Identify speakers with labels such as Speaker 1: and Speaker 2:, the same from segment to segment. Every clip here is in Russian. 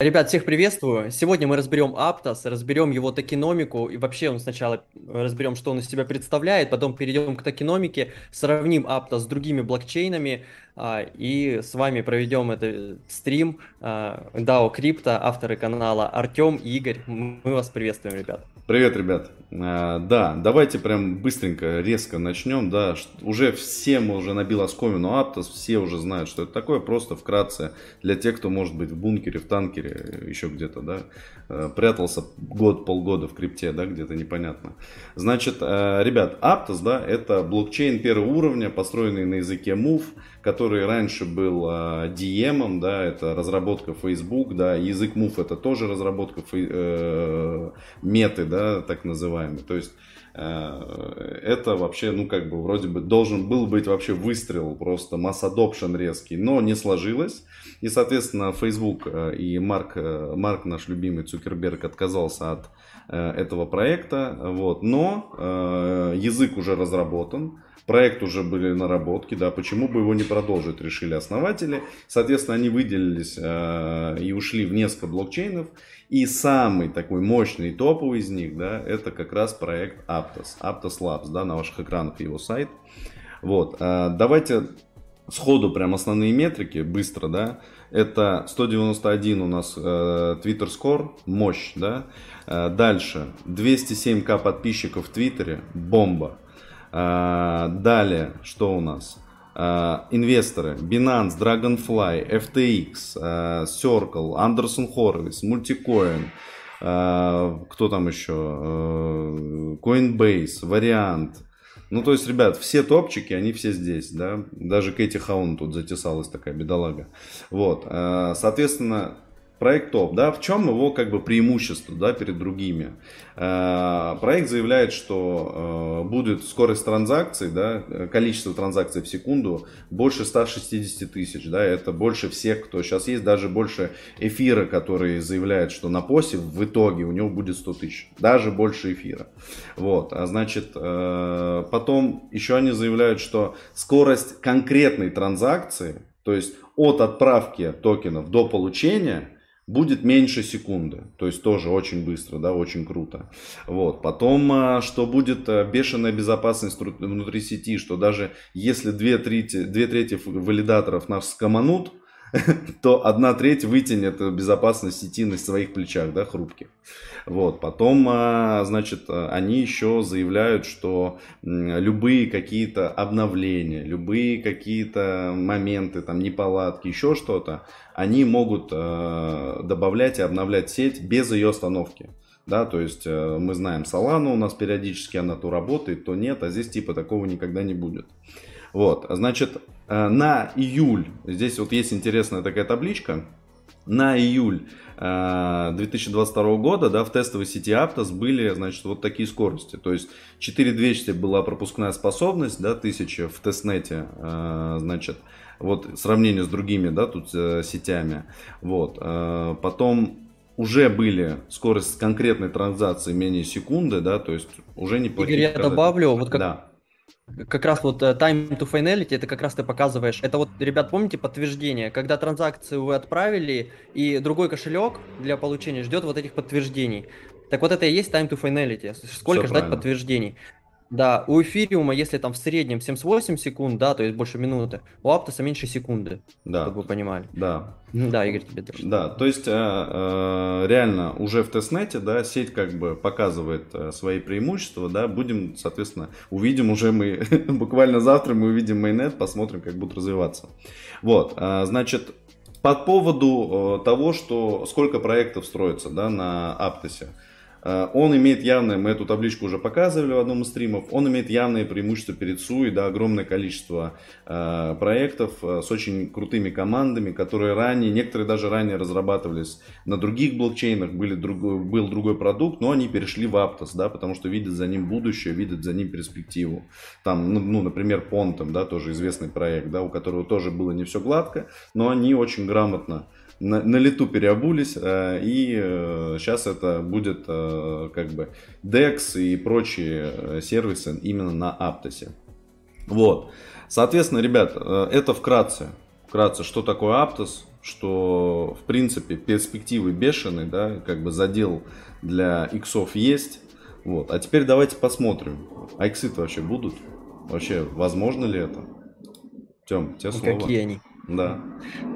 Speaker 1: Ребят, всех приветствую. Сегодня мы разберем Aptos, разберем его токеномику и вообще он сначала разберем, что он из себя представляет, потом перейдем к токеномике, сравним Aptos с другими блокчейнами а, и с вами проведем этот стрим а, DAO Crypto, авторы канала Артем и Игорь. Мы вас приветствуем, ребят.
Speaker 2: Привет, ребят. А, да, давайте прям быстренько, резко начнем. Да, уже всем уже набил оскомину Aptos, все уже знают, что это такое. Просто вкратце для тех, кто может быть в бункере, в танкере, еще где-то, да, прятался год, полгода в крипте, да, где-то непонятно. Значит, э, ребят, Aptos, да, это блокчейн первого уровня, построенный на языке Move, который раньше был э, DM, да, это разработка Facebook, да, язык Move это тоже разработка э, меты, да, так называемый. То есть э, это вообще, ну, как бы, вроде бы должен был быть вообще выстрел, просто масс adoption резкий, но не сложилось. И, соответственно, Facebook э, и Марк, э, Марк наш любимый Цукерберг, отказался от этого проекта, вот. но язык уже разработан, проект уже были наработки, да, почему бы его не продолжить, решили основатели. Соответственно, они выделились э, и ушли в несколько блокчейнов. И самый такой мощный топовый из них, да, это как раз проект Aptos, Aptos Labs, да, на ваших экранах его сайт. Вот, э, давайте сходу прям основные метрики, быстро, да. Это 191 у нас э, Twitter Score, мощь, да. Э, дальше, 207к подписчиков в Твиттере, бомба. А, далее, что у нас? А, инвесторы Binance, Dragonfly, FTX, а, Circle, Anderson Horowitz, Multicoin, кто там еще? Coinbase, Вариант. Ну, то есть, ребят, все топчики, они все здесь, да. Даже Кэти Хаун тут затесалась такая бедолага. Вот. Соответственно, Проект топ, да, в чем его как бы преимущество, да, перед другими? Э, проект заявляет, что э, будет скорость транзакций, да, количество транзакций в секунду больше 160 тысяч, да, это больше всех, кто сейчас есть, даже больше эфира, который заявляет, что на посе в итоге у него будет 100 тысяч, даже больше эфира. Вот, а значит, э, потом еще они заявляют, что скорость конкретной транзакции, то есть от отправки токенов до получения, будет меньше секунды. То есть тоже очень быстро, да, очень круто. Вот. Потом, а, что будет а, бешеная безопасность внутри сети, что даже если две трети, две трети валидаторов нас скоманут, то одна треть вытянет безопасность сети на своих плечах, да, хрупких. Вот. Потом, а, значит, они еще заявляют, что любые какие-то обновления, любые какие-то моменты, там, неполадки, еще что-то, они могут а, добавлять и обновлять сеть без ее остановки. Да, то есть э, мы знаем Solana, у нас периодически она то работает, то нет, а здесь типа такого никогда не будет. Вот, значит, Э, на июль, здесь вот есть интересная такая табличка, на июль 2022 э, года да, в тестовой сети Aptos были значит, вот такие скорости. То есть 4200 была пропускная способность, да, 1000 в тестнете, э, значит, вот сравнение с другими, да, тут сетями. Вот. Потом уже были скорость конкретной транзакции менее секунды, да, то есть уже не
Speaker 1: Игорь, я добавлю, вот как, да как раз вот э, time to finality, это как раз ты показываешь. Это вот, ребят, помните подтверждение, когда транзакцию вы отправили, и другой кошелек для получения ждет вот этих подтверждений. Так вот это и есть time to finality. Сколько Все ждать правильно. подтверждений? Да, у эфириума, если там в среднем 78 секунд, да, то есть больше минуты, у Аптоса меньше секунды, да. чтобы вы понимали.
Speaker 2: Да.
Speaker 1: Да, Игорь, тебе тоже.
Speaker 2: Да, то есть э, э, реально уже в тестнете, да, сеть как бы показывает э, свои преимущества, да, будем, соответственно, увидим уже мы, буквально завтра мы увидим майонет, посмотрим, как будут развиваться. Вот, значит, по поводу того, что сколько проектов строится, да, на Аптосе. Э, он имеет явное, мы эту табличку уже показывали в одном из стримов, он имеет явное преимущество перед Суи, да, огромное количество э, проектов э, с очень крутыми командами, которые ранее, некоторые даже ранее разрабатывались на других блокчейнах, были другой, был другой продукт, но они перешли в Aptos, да, потому что видят за ним будущее, видят за ним перспективу. Там, ну, ну например, Pontum, да, тоже известный проект, да, у которого тоже было не все гладко, но они очень грамотно на, на лету переобулись, э, и э, сейчас это будет э, как бы DEX и прочие сервисы именно на Аптосе. Вот. Соответственно, ребят, это вкратце. Вкратце, что такое Aptos, что, в принципе, перспективы бешеные, да, как бы задел для иксов есть. Вот. А теперь давайте посмотрим, а иксы вообще будут? Вообще, возможно ли это? Тем, тебе слово.
Speaker 1: Какие они?
Speaker 2: Да.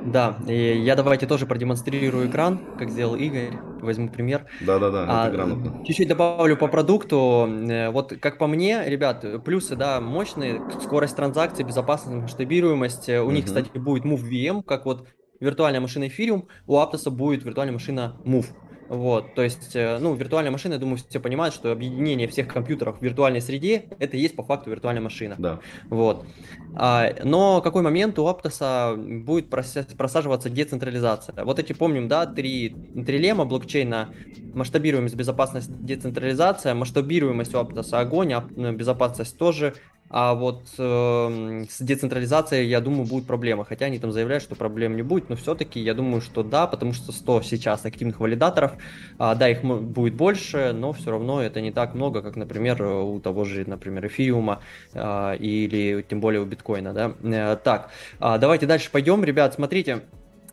Speaker 1: Да, и я давайте тоже продемонстрирую экран, как сделал Игорь, возьму пример.
Speaker 2: Да-да-да,
Speaker 1: а, грамотно. Чуть-чуть добавлю по продукту. Э, вот как по мне, ребят, плюсы, да, мощные, скорость транзакций, безопасность, масштабируемость. У угу. них, кстати, будет Move VM, как вот виртуальная машина Ethereum, у Aptos будет виртуальная машина Move. Вот, то есть, э, ну, виртуальная машина, я думаю, все понимают, что объединение всех компьютеров в виртуальной среде, это и есть по факту виртуальная машина.
Speaker 2: Да.
Speaker 1: Вот. А, но какой момент у Aptos будет просаживаться децентрализация? Вот эти, помним, да, три, три лема блокчейна, масштабируемость, безопасность, децентрализация, масштабируемость у Aptos огонь, а безопасность тоже, а вот э, с децентрализацией, я думаю, будет проблема. Хотя они там заявляют, что проблем не будет, но все-таки я думаю, что да, потому что 100 сейчас активных валидаторов, а, да, их будет больше, но все равно это не так много, как, например, у того же, например, эфириума а, или тем более у биткоина, да. А, так, а, давайте дальше пойдем, ребят, смотрите.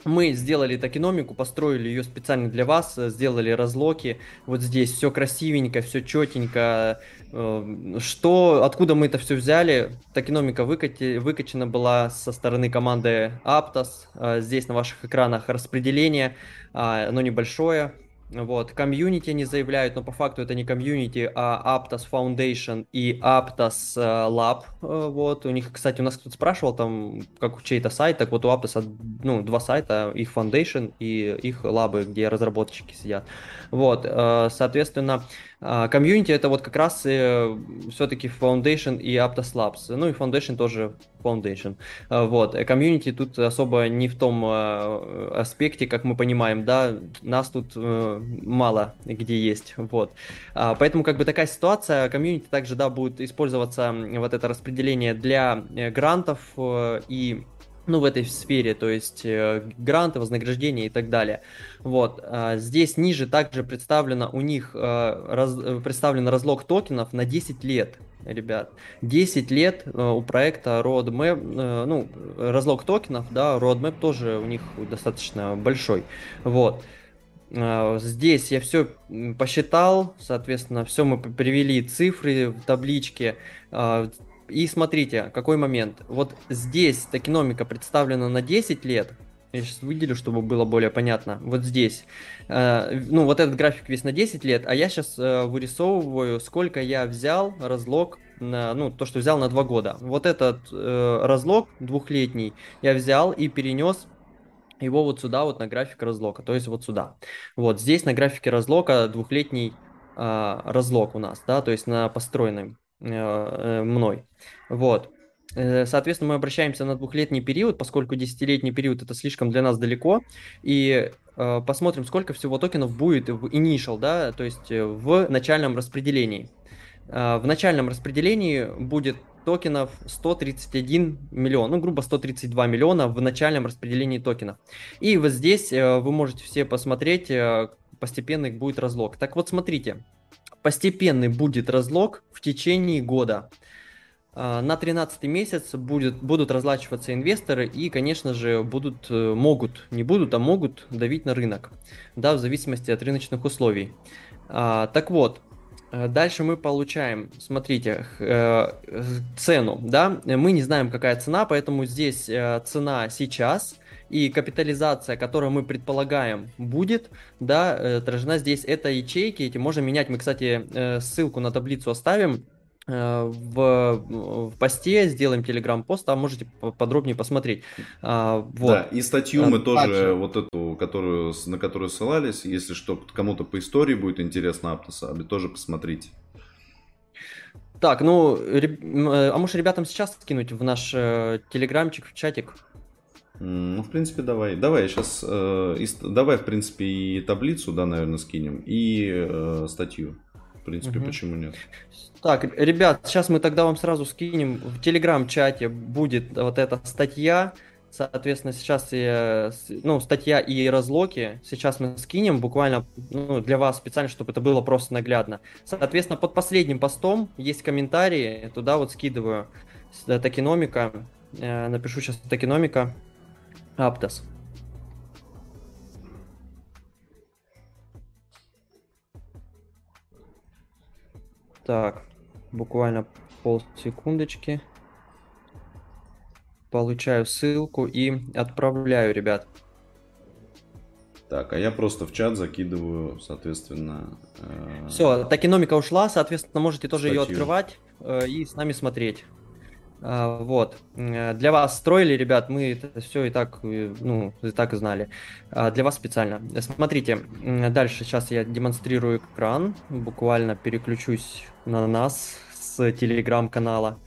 Speaker 1: Мы сделали токеномику, построили ее специально для вас, сделали разлоки. Вот здесь все красивенько, все четенько. Э, что, откуда мы это все взяли? Токеномика выкати, выкачена была со стороны команды Aptos. Э, здесь на ваших экранах распределение, а, оно небольшое. Вот, комьюнити они заявляют, но по факту это не комьюнити, а Aptos Foundation и Aptos э, Lab. Э, вот, у них, кстати, у нас кто-то спрашивал там, как у чей-то сайт, так вот у Aptos, ну, два сайта, их Foundation и их лабы, где разработчики сидят. Вот, соответственно, комьюнити это вот как раз все-таки Foundation и Aptos Labs. Ну и Foundation тоже Foundation. Вот, комьюнити тут особо не в том аспекте, как мы понимаем, да, нас тут мало где есть, вот. А, поэтому как бы такая ситуация, комьюнити также, да, будет использоваться вот это распределение для э, грантов э, и ну, в этой сфере, то есть э, гранты, вознаграждения и так далее. Вот. А, здесь ниже также представлено у них раз, представлен разлог токенов на 10 лет, ребят. 10 лет у проекта Roadmap, ну, разлог токенов, да, Roadmap тоже у них достаточно большой. Вот. А, здесь я все посчитал, соответственно, все мы привели цифры в табличке. А, и смотрите, какой момент. Вот здесь токеномика представлена на 10 лет. Я сейчас выделю, чтобы было более понятно. Вот здесь. А, ну, вот этот график весь на 10 лет, а я сейчас вырисовываю, сколько я взял разлог на, ну, то, что взял на 2 года. Вот этот э, разлог двухлетний я взял и перенес его вот сюда, вот на график разлока, то есть вот сюда. Вот здесь на графике разлока двухлетний э, разлог у нас, да, то есть на построенном э, э, мной. Вот. Э, соответственно, мы обращаемся на двухлетний период, поскольку десятилетний период это слишком для нас далеко, и э, посмотрим, сколько всего токенов будет в initial, да, то есть э, в начальном распределении. Э, в начальном распределении будет токенов 131 миллион, ну, грубо 132 миллиона в начальном распределении токенов. И вот здесь э, вы можете все посмотреть, э, постепенный будет разлог. Так вот, смотрите, постепенный будет разлог в течение года. Э, на 13 месяц будет, будут разлачиваться инвесторы и, конечно же, будут, могут, не будут, а могут давить на рынок, да, в зависимости от рыночных условий. А, так вот, Э, дальше мы получаем, смотрите, э, цену, да, мы не знаем, какая цена, поэтому здесь э, цена сейчас и капитализация, которую мы предполагаем будет, да, отражена здесь, это ячейки, эти можно менять, мы, кстати, ссылку на таблицу оставим, в, в посте, сделаем телеграм-пост, там можете подробнее посмотреть.
Speaker 2: А, вот. Да, и статью мы тоже, Также... вот эту, которую, на которую ссылались, если что, кому-то по истории будет интересно Аптоса, тоже посмотрите.
Speaker 1: Так, ну, а может ребятам сейчас скинуть в наш э, телеграмчик, в чатик?
Speaker 2: Ну, в принципе, давай. Давай сейчас, э, и, давай, в принципе, и таблицу, да, наверное, скинем, и э, статью. В принципе, угу. почему нет?
Speaker 1: Так, ребят, сейчас мы тогда вам сразу скинем. В телеграм-чате будет вот эта статья. Соответственно, сейчас я, ну, статья и разлоки. Сейчас мы скинем буквально ну, для вас специально, чтобы это было просто наглядно. Соответственно, под последним постом есть комментарии. Туда вот скидываю токеномика. Э, напишу сейчас токеномика. Аптос. Так, буквально полсекундочки. Получаю ссылку и отправляю, ребят.
Speaker 2: Так, а я просто в чат закидываю, соответственно...
Speaker 1: Э... Все, такиномика ушла, соответственно, можете тоже статью. ее открывать э, и с нами смотреть. Э, вот. Для вас строили, ребят, мы это все и так, э, ну, и так и знали. Э, для вас специально. Смотрите, дальше сейчас я демонстрирую экран. Буквально переключусь на нас с телеграм-канала.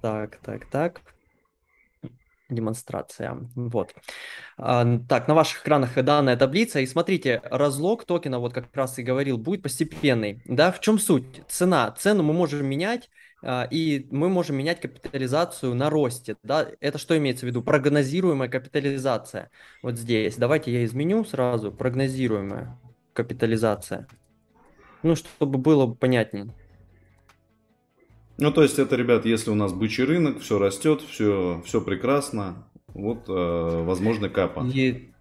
Speaker 1: Так, так, так демонстрация. Вот. А, так, на ваших экранах данная таблица. И смотрите, разлог токена, вот как раз и говорил, будет постепенный. Да, в чем суть? Цена. Цену мы можем менять, а, и мы можем менять капитализацию на росте. Да? Это что имеется в виду? Прогнозируемая капитализация. Вот здесь. Давайте я изменю сразу. Прогнозируемая капитализация. Ну, чтобы было понятнее.
Speaker 2: Ну, то есть это, ребят, если у нас бычий рынок, все растет, все, все прекрасно, вот, э, возможно, капа.
Speaker 1: И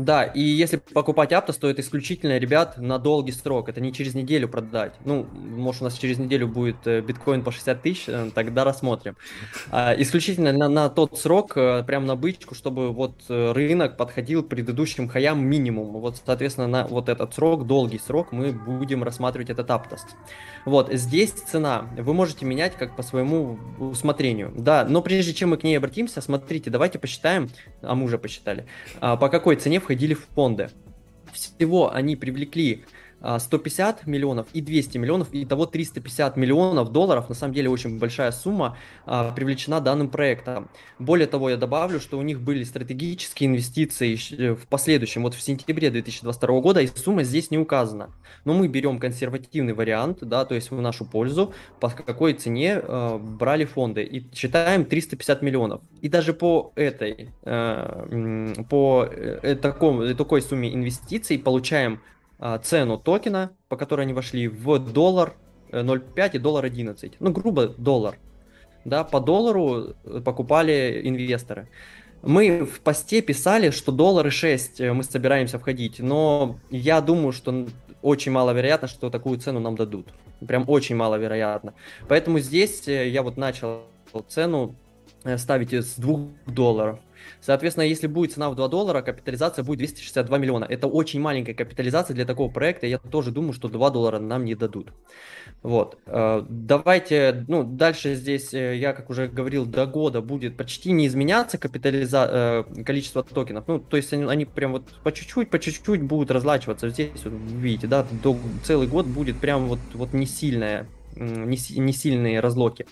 Speaker 1: да, и если покупать Aptos, то это исключительно, ребят, на долгий срок. Это не через неделю продать. Ну, может, у нас через неделю будет э, биткоин по 60 тысяч, э, тогда рассмотрим. А, исключительно на, на тот срок, э, прям на бычку, чтобы вот рынок подходил предыдущим хаям минимум. Вот, соответственно, на вот этот срок, долгий срок, мы будем рассматривать этот Aptos. Вот, здесь цена. Вы можете менять как по своему усмотрению. Да, но прежде чем мы к ней обратимся, смотрите, давайте посчитаем, а мы уже посчитали, а, по какой цене входили в фонды. Всего они привлекли 150 а, миллионов и 200 миллионов, и того 350 миллионов долларов, на самом деле очень большая сумма, а, привлечена данным проектом. Более того, я добавлю, что у них были стратегические инвестиции в последующем, вот в сентябре 2022 года, и сумма здесь не указана. Но мы берем консервативный вариант, да, то есть в нашу пользу, по какой цене э, брали фонды, и считаем 350 миллионов. И даже по этой, э, по э, таком, такой сумме инвестиций получаем цену токена, по которой они вошли, в доллар 0,5 э, и доллар 11. Ну, грубо доллар. Да, по доллару э, покупали инвесторы. Мы в посте писали, что доллары 6 э, мы собираемся входить, но я думаю, что очень маловероятно, что такую цену нам дадут. Прям очень маловероятно. Поэтому здесь я вот начал цену ставить с 2 долларов. Соответственно, если будет цена в 2 доллара, капитализация будет 262 миллиона. Это очень маленькая капитализация для такого проекта. Я тоже думаю, что 2 доллара нам не дадут. Вот. Э, давайте, ну, дальше здесь, э, я, как уже говорил, до года будет почти не изменяться капитализа... Э, количество токенов. Ну, то есть они, они прям вот по чуть-чуть, по чуть-чуть будут разлачиваться. Здесь, вот, видите, да, до, целый год будет прям вот, вот не сильная, не, не сильные разлоки.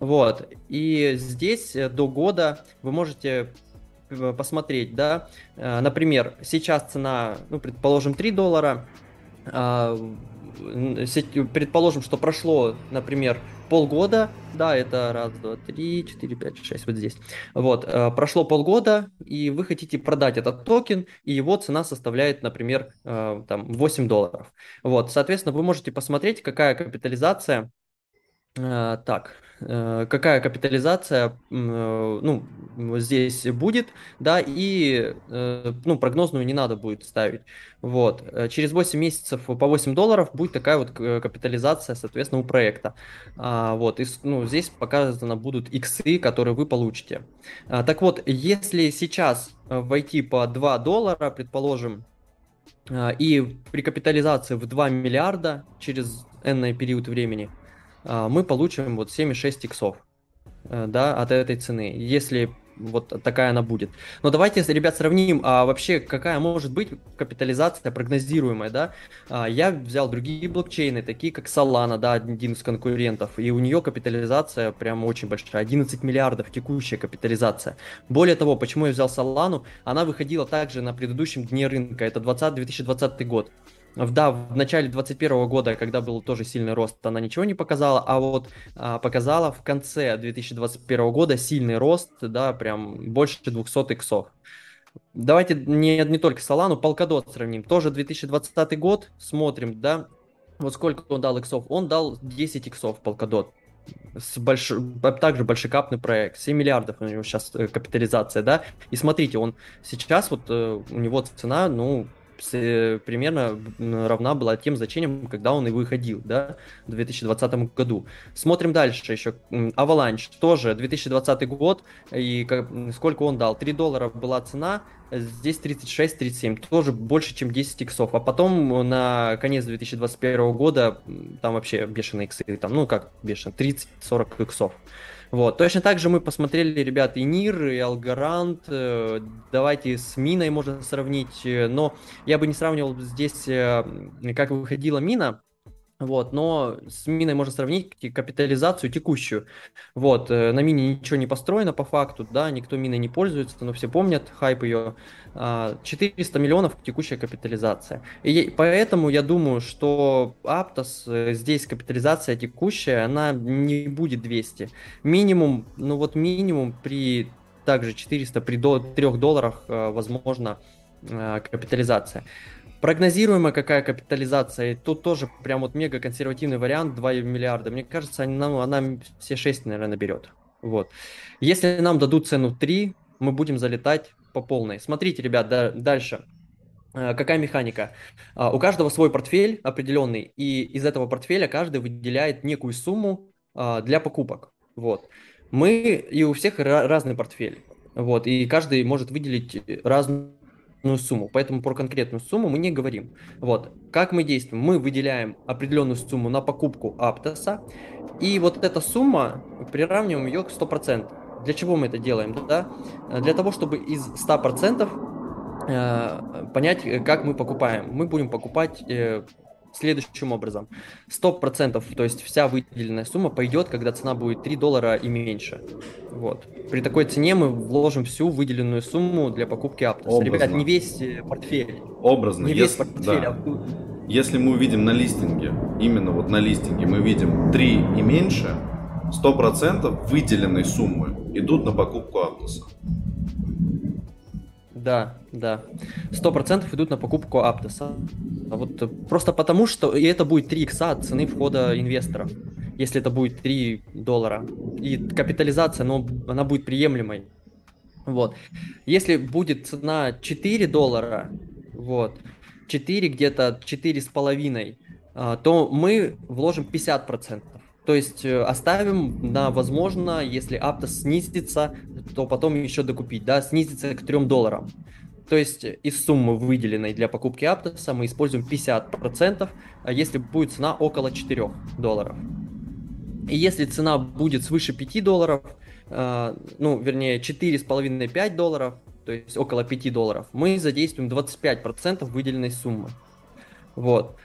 Speaker 1: Вот. И здесь до года вы можете Э, посмотреть, да, э, например, сейчас цена, ну, предположим, 3 доллара, а, предположим, что прошло, например, полгода, да, это раз, два, три, четыре, пять, шесть, вот здесь. Вот, э, прошло полгода, и вы хотите продать этот токен, и его цена составляет, например, там 8 долларов. Вот, соответственно, вы можете посмотреть, какая капитализация. Так, Э, какая капитализация э, ну, здесь будет, да, и э, ну, прогнозную не надо будет ставить. Вот. Через 8 месяцев по 8 долларов будет такая вот капитализация, соответственно, у проекта. А, вот. И, ну, здесь показаны будут иксы, которые вы получите. А, так вот, если сейчас войти по 2 доллара, предположим, и при капитализации в 2 миллиарда через энный период времени – мы получим вот 7,6 иксов э, да, от этой цены, если вот такая она будет. Но давайте, ребят, сравним, а вообще какая может быть капитализация прогнозируемая, да? А, я взял другие блокчейны, такие как Solana, да, один из конкурентов, и у нее капитализация прям очень большая, 11 миллиардов текущая капитализация. Более того, почему я взял Solana, она выходила также на предыдущем дне рынка, это 20, 2020 год. Да, в начале 2021 года, когда был тоже сильный рост, она ничего не показала, а вот а, показала в конце 2021 года сильный рост, да, прям больше 200 иксов. Давайте не, не только Solana, Polkadot сравним. Тоже 2020 год, смотрим, да, вот сколько он дал иксов. Он дал 10 иксов Polkadot. С больш... Также большекапный проект, 7 миллиардов у него сейчас э, капитализация, да. И смотрите, он сейчас вот э, у него цена, ну, примерно равна была тем значениям, когда он и выходил, да, в 2020 году. Смотрим дальше еще. Avalanche тоже 2020 год, и сколько он дал? 3 доллара была цена, здесь 36-37, тоже больше, чем 10 иксов. А потом на конец 2021 года там вообще бешеные иксы, там, ну как бешеные, 30-40 иксов. Вот. Точно так же мы посмотрели, ребят, и Нир, и Алгарант. Э, давайте с Миной можно сравнить. Э, но я бы не сравнивал здесь, э, как выходила Мина. Вот, но с миной можно сравнить капитализацию текущую. Вот, на мине ничего не построено по факту, да, никто миной не пользуется, но все помнят хайп ее. 400 миллионов текущая капитализация. И поэтому я думаю, что Aptos, здесь капитализация текущая, она не будет 200. Минимум, ну вот минимум при также 400, при до 3 долларах, возможно, капитализация. Прогнозируемая какая капитализация, тут тоже прям вот мега консервативный вариант, 2 миллиарда. Мне кажется, она, она все 6, наверное, наберет. Вот. Если нам дадут цену 3, мы будем залетать по полной. Смотрите, ребят, да, дальше. Э, какая механика? А, у каждого свой портфель определенный, и из этого портфеля каждый выделяет некую сумму а, для покупок. Вот. Мы, и у всех разный портфель. Вот, и каждый может выделить разную сумму, поэтому про конкретную сумму мы не говорим. Вот, как мы действуем? Мы выделяем определенную сумму на покупку Аптоса, и вот эта сумма, приравниваем ее к 100%. Для чего мы это делаем? Да? Для того, чтобы из 100% э, понять, как мы покупаем. Мы будем покупать э, следующим образом. 100%, то есть вся выделенная сумма пойдет, когда цена будет 3 доллара и меньше. Вот. При такой цене мы вложим всю выделенную сумму для покупки Aptos. Ребят, не весь э, портфель.
Speaker 2: Образно.
Speaker 1: Не весь портфель,
Speaker 2: да. а... Если мы увидим на листинге, именно вот на листинге мы видим 3 и меньше, 100% выделенной суммы идут на покупку Aptos.
Speaker 1: Да, да. Сто процентов идут на покупку Аптоса. А вот просто потому, что и это будет 3 икса от цены входа инвесторов, если это будет 3 доллара. И капитализация, но она будет приемлемой. Вот. Если будет цена 4 доллара, вот, 4 где-то 4,5, а, то мы вложим 50%. То есть э, оставим на, возможно, если Aptos снизится, то потом еще докупить, да, снизится к 3 долларам. То есть из суммы, выделенной для покупки Aptos, мы используем 50%, а если будет цена около 4 долларов. И если цена будет свыше 5 долларов, э, ну, вернее, 4,5-5 долларов, то есть около 5 долларов, мы задействуем 25% выделенной суммы. Вот.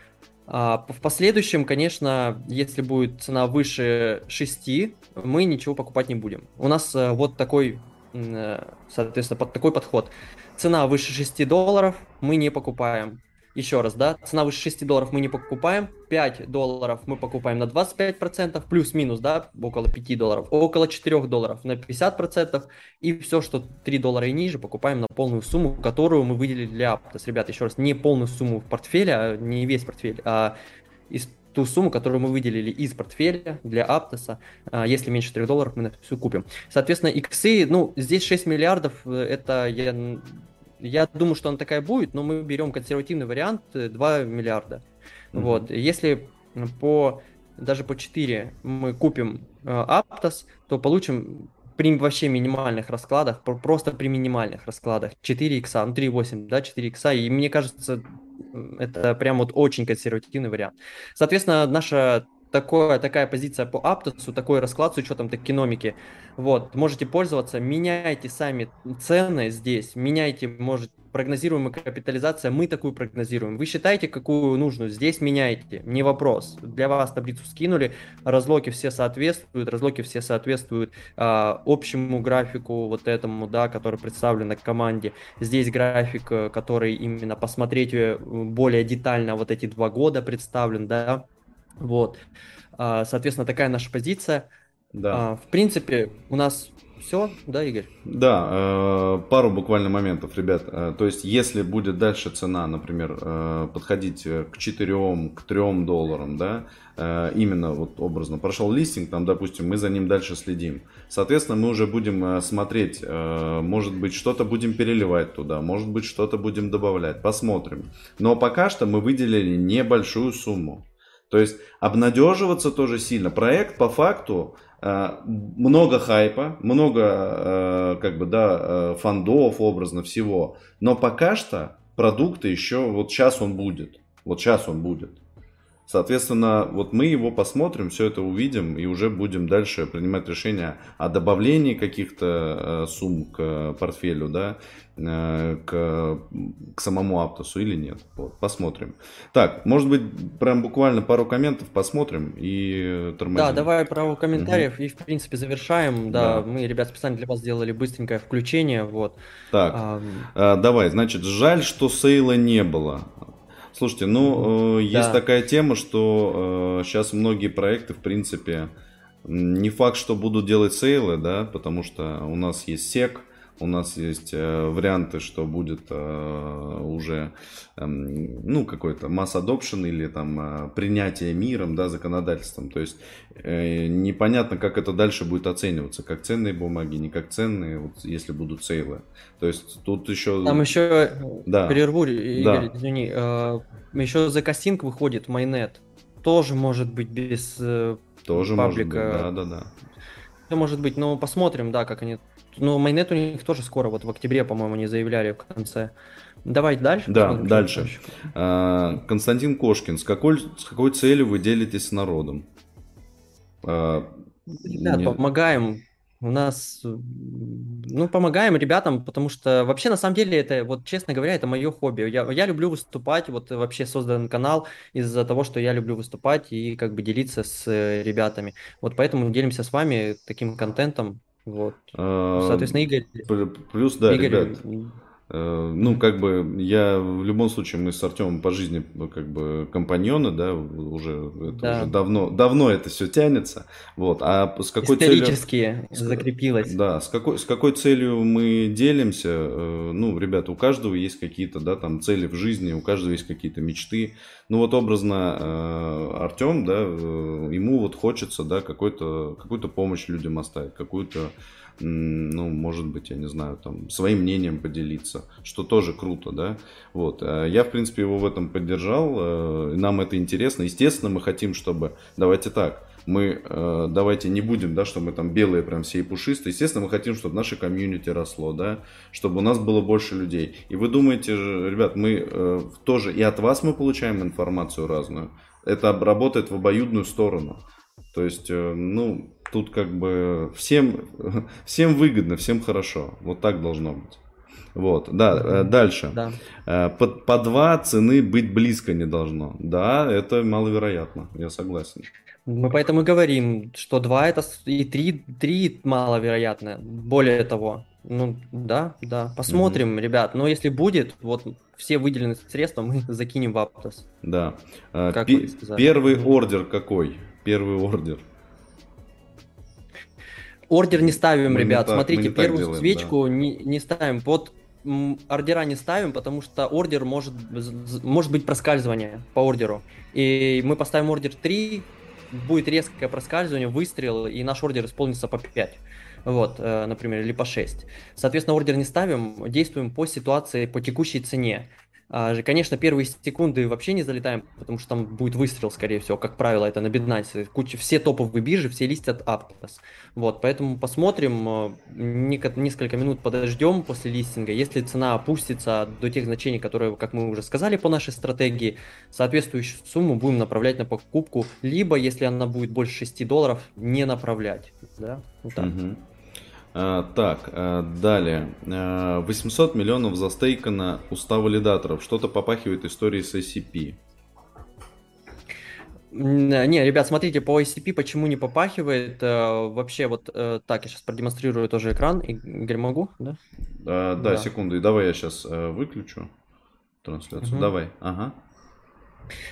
Speaker 1: А в последующем, конечно, если будет цена выше 6, мы ничего покупать не будем. У нас э, вот такой, э, соответственно, под такой подход. Цена выше 6 долларов мы не покупаем. Еще раз, да, цена выше 6 долларов мы не покупаем, 5 долларов мы покупаем на 25%, плюс-минус, да, около 5 долларов, около 4 долларов на 50%, и все, что 3 доллара и ниже, покупаем на полную сумму, которую мы выделили для Aptos. Ребята, еще раз, не полную сумму в портфеле, а не весь портфель, а из ту сумму, которую мы выделили из портфеля для Аптоса. Если меньше 3 долларов, мы на всю купим. Соответственно, иксы, ну, здесь 6 миллиардов, э, это я я думаю, что она такая будет, но мы берем консервативный вариант 2 э, миллиарда. Mm-hmm. Вот. Если по даже по 4 мы купим э, Aptos, то получим при вообще минимальных раскладах, просто при минимальных раскладах 4 икса, ну 3,8, да, 4 икса, и мне кажется, это прям вот очень консервативный вариант. Соответственно, наша такое, такая позиция по Аптосу, такой расклад с учетом токеномики. Вот, можете пользоваться, меняйте сами цены здесь, меняйте, может, прогнозируемая капитализация, мы такую прогнозируем. Вы считаете, какую нужную, здесь меняйте, не вопрос. Для вас таблицу скинули, разлоки все соответствуют, разлоки все соответствуют а, общему графику вот этому, да, который представлен на команде. Здесь график, э, который именно посмотреть э, более детально вот эти два года представлен, да, вот. А, соответственно, такая наша позиция. Да. А, в принципе, у нас Все, да, Игорь?
Speaker 2: Да, э, пару буквально моментов, ребят. Э, то есть, если будет дальше цена, например, э, подходить к 4, к 3 долларам, да, именно вот образно прошел листинг, там, допустим, мы за ним дальше следим. Соответственно, мы уже будем смотреть, может быть, что-то будем переливать туда, может быть, что-то будем добавлять, посмотрим. Но пока что мы выделили небольшую сумму. То есть обнадеживаться тоже сильно. Проект по факту Э, много хайпа, много э, как бы да э, фандов образно всего, но пока что продукта еще вот сейчас он будет, вот сейчас он будет. Соответственно, вот мы его посмотрим, все это увидим и уже будем дальше принимать решение о добавлении каких-то сумм к портфелю, да, Э, к, к самому Аптосу или нет. Вот, посмотрим. Так, может быть, прям буквально пару комментов посмотрим и тормозим.
Speaker 1: Да, давай пару комментариев угу. и, в принципе, завершаем. Да, да, мы, ребят, специально для вас сделали быстренькое включение. Вот.
Speaker 2: Так, а, давай, значит, жаль, что сейла не было. Слушайте, ну, э, есть да. такая тема, что э, сейчас многие проекты, в принципе, не факт, что будут делать сейлы, да, потому что у нас есть сек, у нас есть э, варианты, что будет э, уже эм, ну, какой-то масс adoption или там э, принятие миром, да, законодательством. То есть непонятно, как это дальше будет оцениваться, как ценные бумаги, не как ценные, вот, если будут сейлы. То есть тут еще...
Speaker 1: Там еще, да. перерву, Игорь, да. извини, еще за кастинг выходит майнет. Тоже может быть без
Speaker 2: Тоже паблика. может быть, да, да, да.
Speaker 1: Все может быть, но посмотрим, да, как они ну, майнет у них тоже скоро, вот в октябре, по-моему, они заявляли в конце. Давай дальше.
Speaker 2: Да, посмотрим, дальше. А, Константин Кошкин, с какой, с какой целью вы делитесь с народом?
Speaker 1: А, Ребят, Нет. помогаем. У нас, ну, помогаем ребятам, потому что вообще, на самом деле, это, вот, честно говоря, это мое хобби. Я, я люблю выступать, вот, вообще создан канал из-за того, что я люблю выступать и, как бы, делиться с э, ребятами. Вот поэтому делимся с вами таким контентом, вот. А, Соответственно, Игорь...
Speaker 2: Плюс, да, Игорь... ребят, ну, как бы, я в любом случае, мы с Артемом по жизни, как бы, компаньоны, да, уже, это да. уже давно, давно это все тянется, вот, а с какой
Speaker 1: Исторически целью... закрепилось.
Speaker 2: Да, с какой, с какой целью мы делимся, э, ну, ребята, у каждого есть какие-то, да, там, цели в жизни, у каждого есть какие-то мечты, ну, вот образно э, Артем, да, ему вот хочется, да, какой-то, какую-то помощь людям оставить, какую-то ну, может быть, я не знаю, там, своим мнением поделиться, что тоже круто, да, вот, э, я, в принципе, его в этом поддержал, э, нам это интересно, естественно, мы хотим, чтобы, давайте так, мы э, давайте не будем, да, что мы там белые прям все и пушистые. Естественно, мы хотим, чтобы наше комьюнити росло, да, чтобы у нас было больше людей. И вы думаете, ребят, мы тоже и от вас мы получаем информацию разную. Это работает в обоюдную сторону. То есть, ну, тут как бы всем, всем выгодно, всем хорошо. Вот так должно быть. Вот, да, э, дальше. Да. Э, по, по два цены быть близко не должно. Да, это маловероятно, я согласен.
Speaker 1: Мы поэтому и говорим, что два это и три, три маловероятно. Более того, ну да, да, посмотрим, mm-hmm. ребят. Но если будет, вот все выделенные средства мы закинем в Аптос.
Speaker 2: Да. Как П- первый ордер какой? первый ордер.
Speaker 1: Ордер не ставим, мы ребят. Не Смотрите, первую делаем, свечку да. не, не ставим. Вот ордера не ставим, потому что ордер может, может быть проскальзывание по ордеру. И мы поставим ордер 3, будет резкое проскальзывание, выстрел, и наш ордер исполнится по 5. Вот, э, например, или по 6. Соответственно, ордер не ставим, действуем по ситуации, по текущей цене. А, конечно, первые секунды вообще не залетаем, потому что там будет выстрел, скорее всего, как правило, это на Binance. Куча, все топовые биржи, все листят Aptos. Вот, поэтому посмотрим, а, несколько минут подождем после листинга. Если цена опустится до тех значений, которые, как мы уже сказали, по нашей стратегии, соответствующую сумму будем направлять на покупку, либо, если она будет больше 6 долларов, не направлять. Да? Вот так. Угу.
Speaker 2: А, так, а, далее. А, 800 миллионов застейкано у 100 валидаторов. Что-то попахивает историей с ICP.
Speaker 1: Не, ребят, смотрите, по ICP почему не попахивает. Вообще, вот э, так, я сейчас продемонстрирую тоже экран. Игорь, могу, да?
Speaker 2: А, да, да, секунду. Давай я сейчас э, выключу трансляцию. Угу. Давай, ага.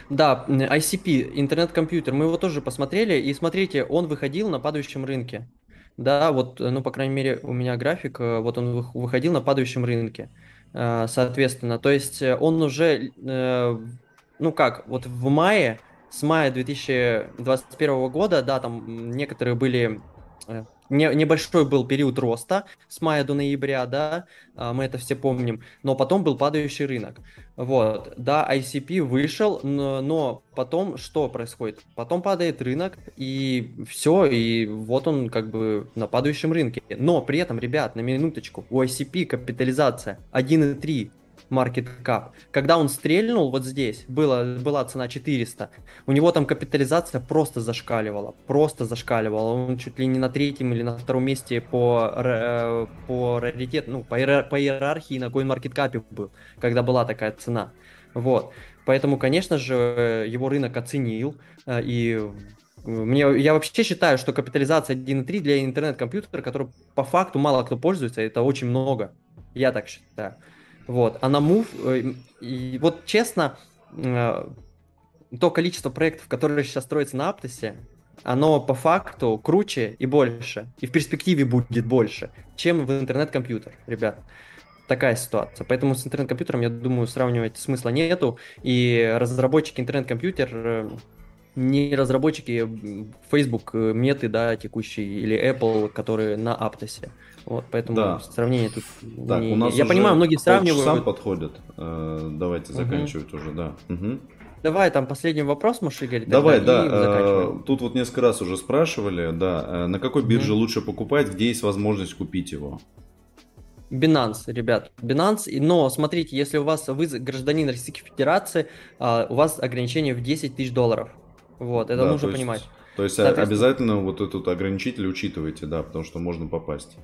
Speaker 1: Да, ICP, интернет-компьютер, мы его тоже посмотрели, и смотрите, он выходил на падающем рынке да, вот, ну, по крайней мере, у меня график, э, вот он выходил на падающем рынке, э, соответственно, то есть э, он уже, ну как, вот в мае, с мая 2021 года, да, там некоторые были не, небольшой был период роста с мая до ноября, да, а, мы это все помним, но потом был падающий рынок. Вот, да, ICP вышел, но, но потом что происходит? Потом падает рынок, и все, и вот он как бы на падающем рынке. Но при этом, ребят, на минуточку, у ICP капитализация 1,3 market cap. Когда он стрельнул вот здесь, было, была цена 400, у него там капитализация просто зашкаливала, просто зашкаливала. Он чуть ли не на третьем или на втором месте по, э, по раритет, ну, по, по иерархии на CoinMarketCap был, когда была такая цена. Вот. Поэтому, конечно же, его рынок оценил, э, и мне, я вообще считаю, что капитализация 1.3 для интернет-компьютера, который по факту мало кто пользуется, это очень много. Я так считаю. Вот. А на Move, э, и вот честно, э, то количество проектов, которые сейчас строятся на Аптосе, оно по факту круче и больше, и в перспективе будет больше, чем в интернет-компьютер, ребят. Такая ситуация. Поэтому с интернет-компьютером, я думаю, сравнивать смысла нету. И разработчики интернет-компьютер э, не разработчики Facebook, Меты, да, текущие, или Apple, которые на Аптосе. Вот, поэтому да. сравнение тут
Speaker 2: так, не... у нас Я понимаю, многие сравнивают. Сам подходит. Э, давайте заканчивать угу. уже, да. Угу.
Speaker 1: Давай, там последний вопрос, Игорь?
Speaker 2: Давай, да. Э, тут вот несколько раз уже спрашивали, да. Э, на какой бирже угу. лучше покупать, где есть возможность купить его?
Speaker 1: Binance, ребят, Binance, но смотрите, если у вас, вы гражданин Российской Федерации, а, у вас ограничение в 10 тысяч долларов. Вот, это да, нужно
Speaker 2: то есть,
Speaker 1: понимать.
Speaker 2: То есть обязательно вот этот ограничитель учитывайте, да, потому что можно попасть.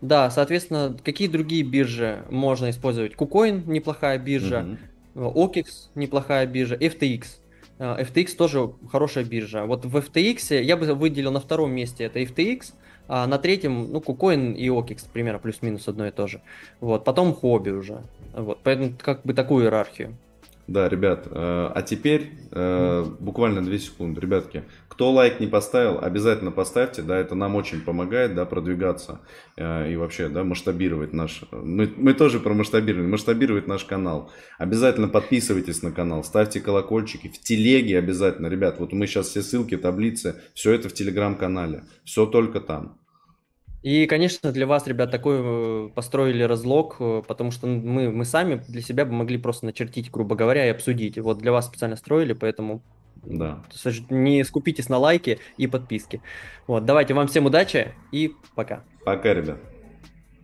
Speaker 1: Да, соответственно, какие другие биржи можно использовать? KuCoin неплохая биржа, uh-huh. OKEX неплохая биржа, FTX. Э, FTX тоже хорошая биржа. Вот в FTX я бы выделил на втором месте это FTX, а на третьем, ну, KuCoin и OKEX, примерно плюс-минус одно и то же. Вот, потом хобби уже. Вот, поэтому как бы такую иерархию.
Speaker 2: Да, ребят, э, а теперь э, буквально 2 секунды. Ребятки, кто лайк не поставил, обязательно поставьте, да, это нам очень помогает, да, продвигаться э, и вообще, да, масштабировать наш, мы, мы тоже про масштабирование, масштабировать наш канал. Обязательно подписывайтесь на канал, ставьте колокольчики, в телеге обязательно, ребят, вот мы сейчас все ссылки, таблицы, все это в телеграм-канале, все только там.
Speaker 1: И, конечно, для вас, ребят, такой э, построили разлог, э, потому что мы, мы сами для себя бы могли просто начертить, грубо говоря, и обсудить. Вот для вас специально строили, поэтому да. не скупитесь на лайки и подписки. Вот, давайте вам всем удачи и пока.
Speaker 2: Пока, ребят.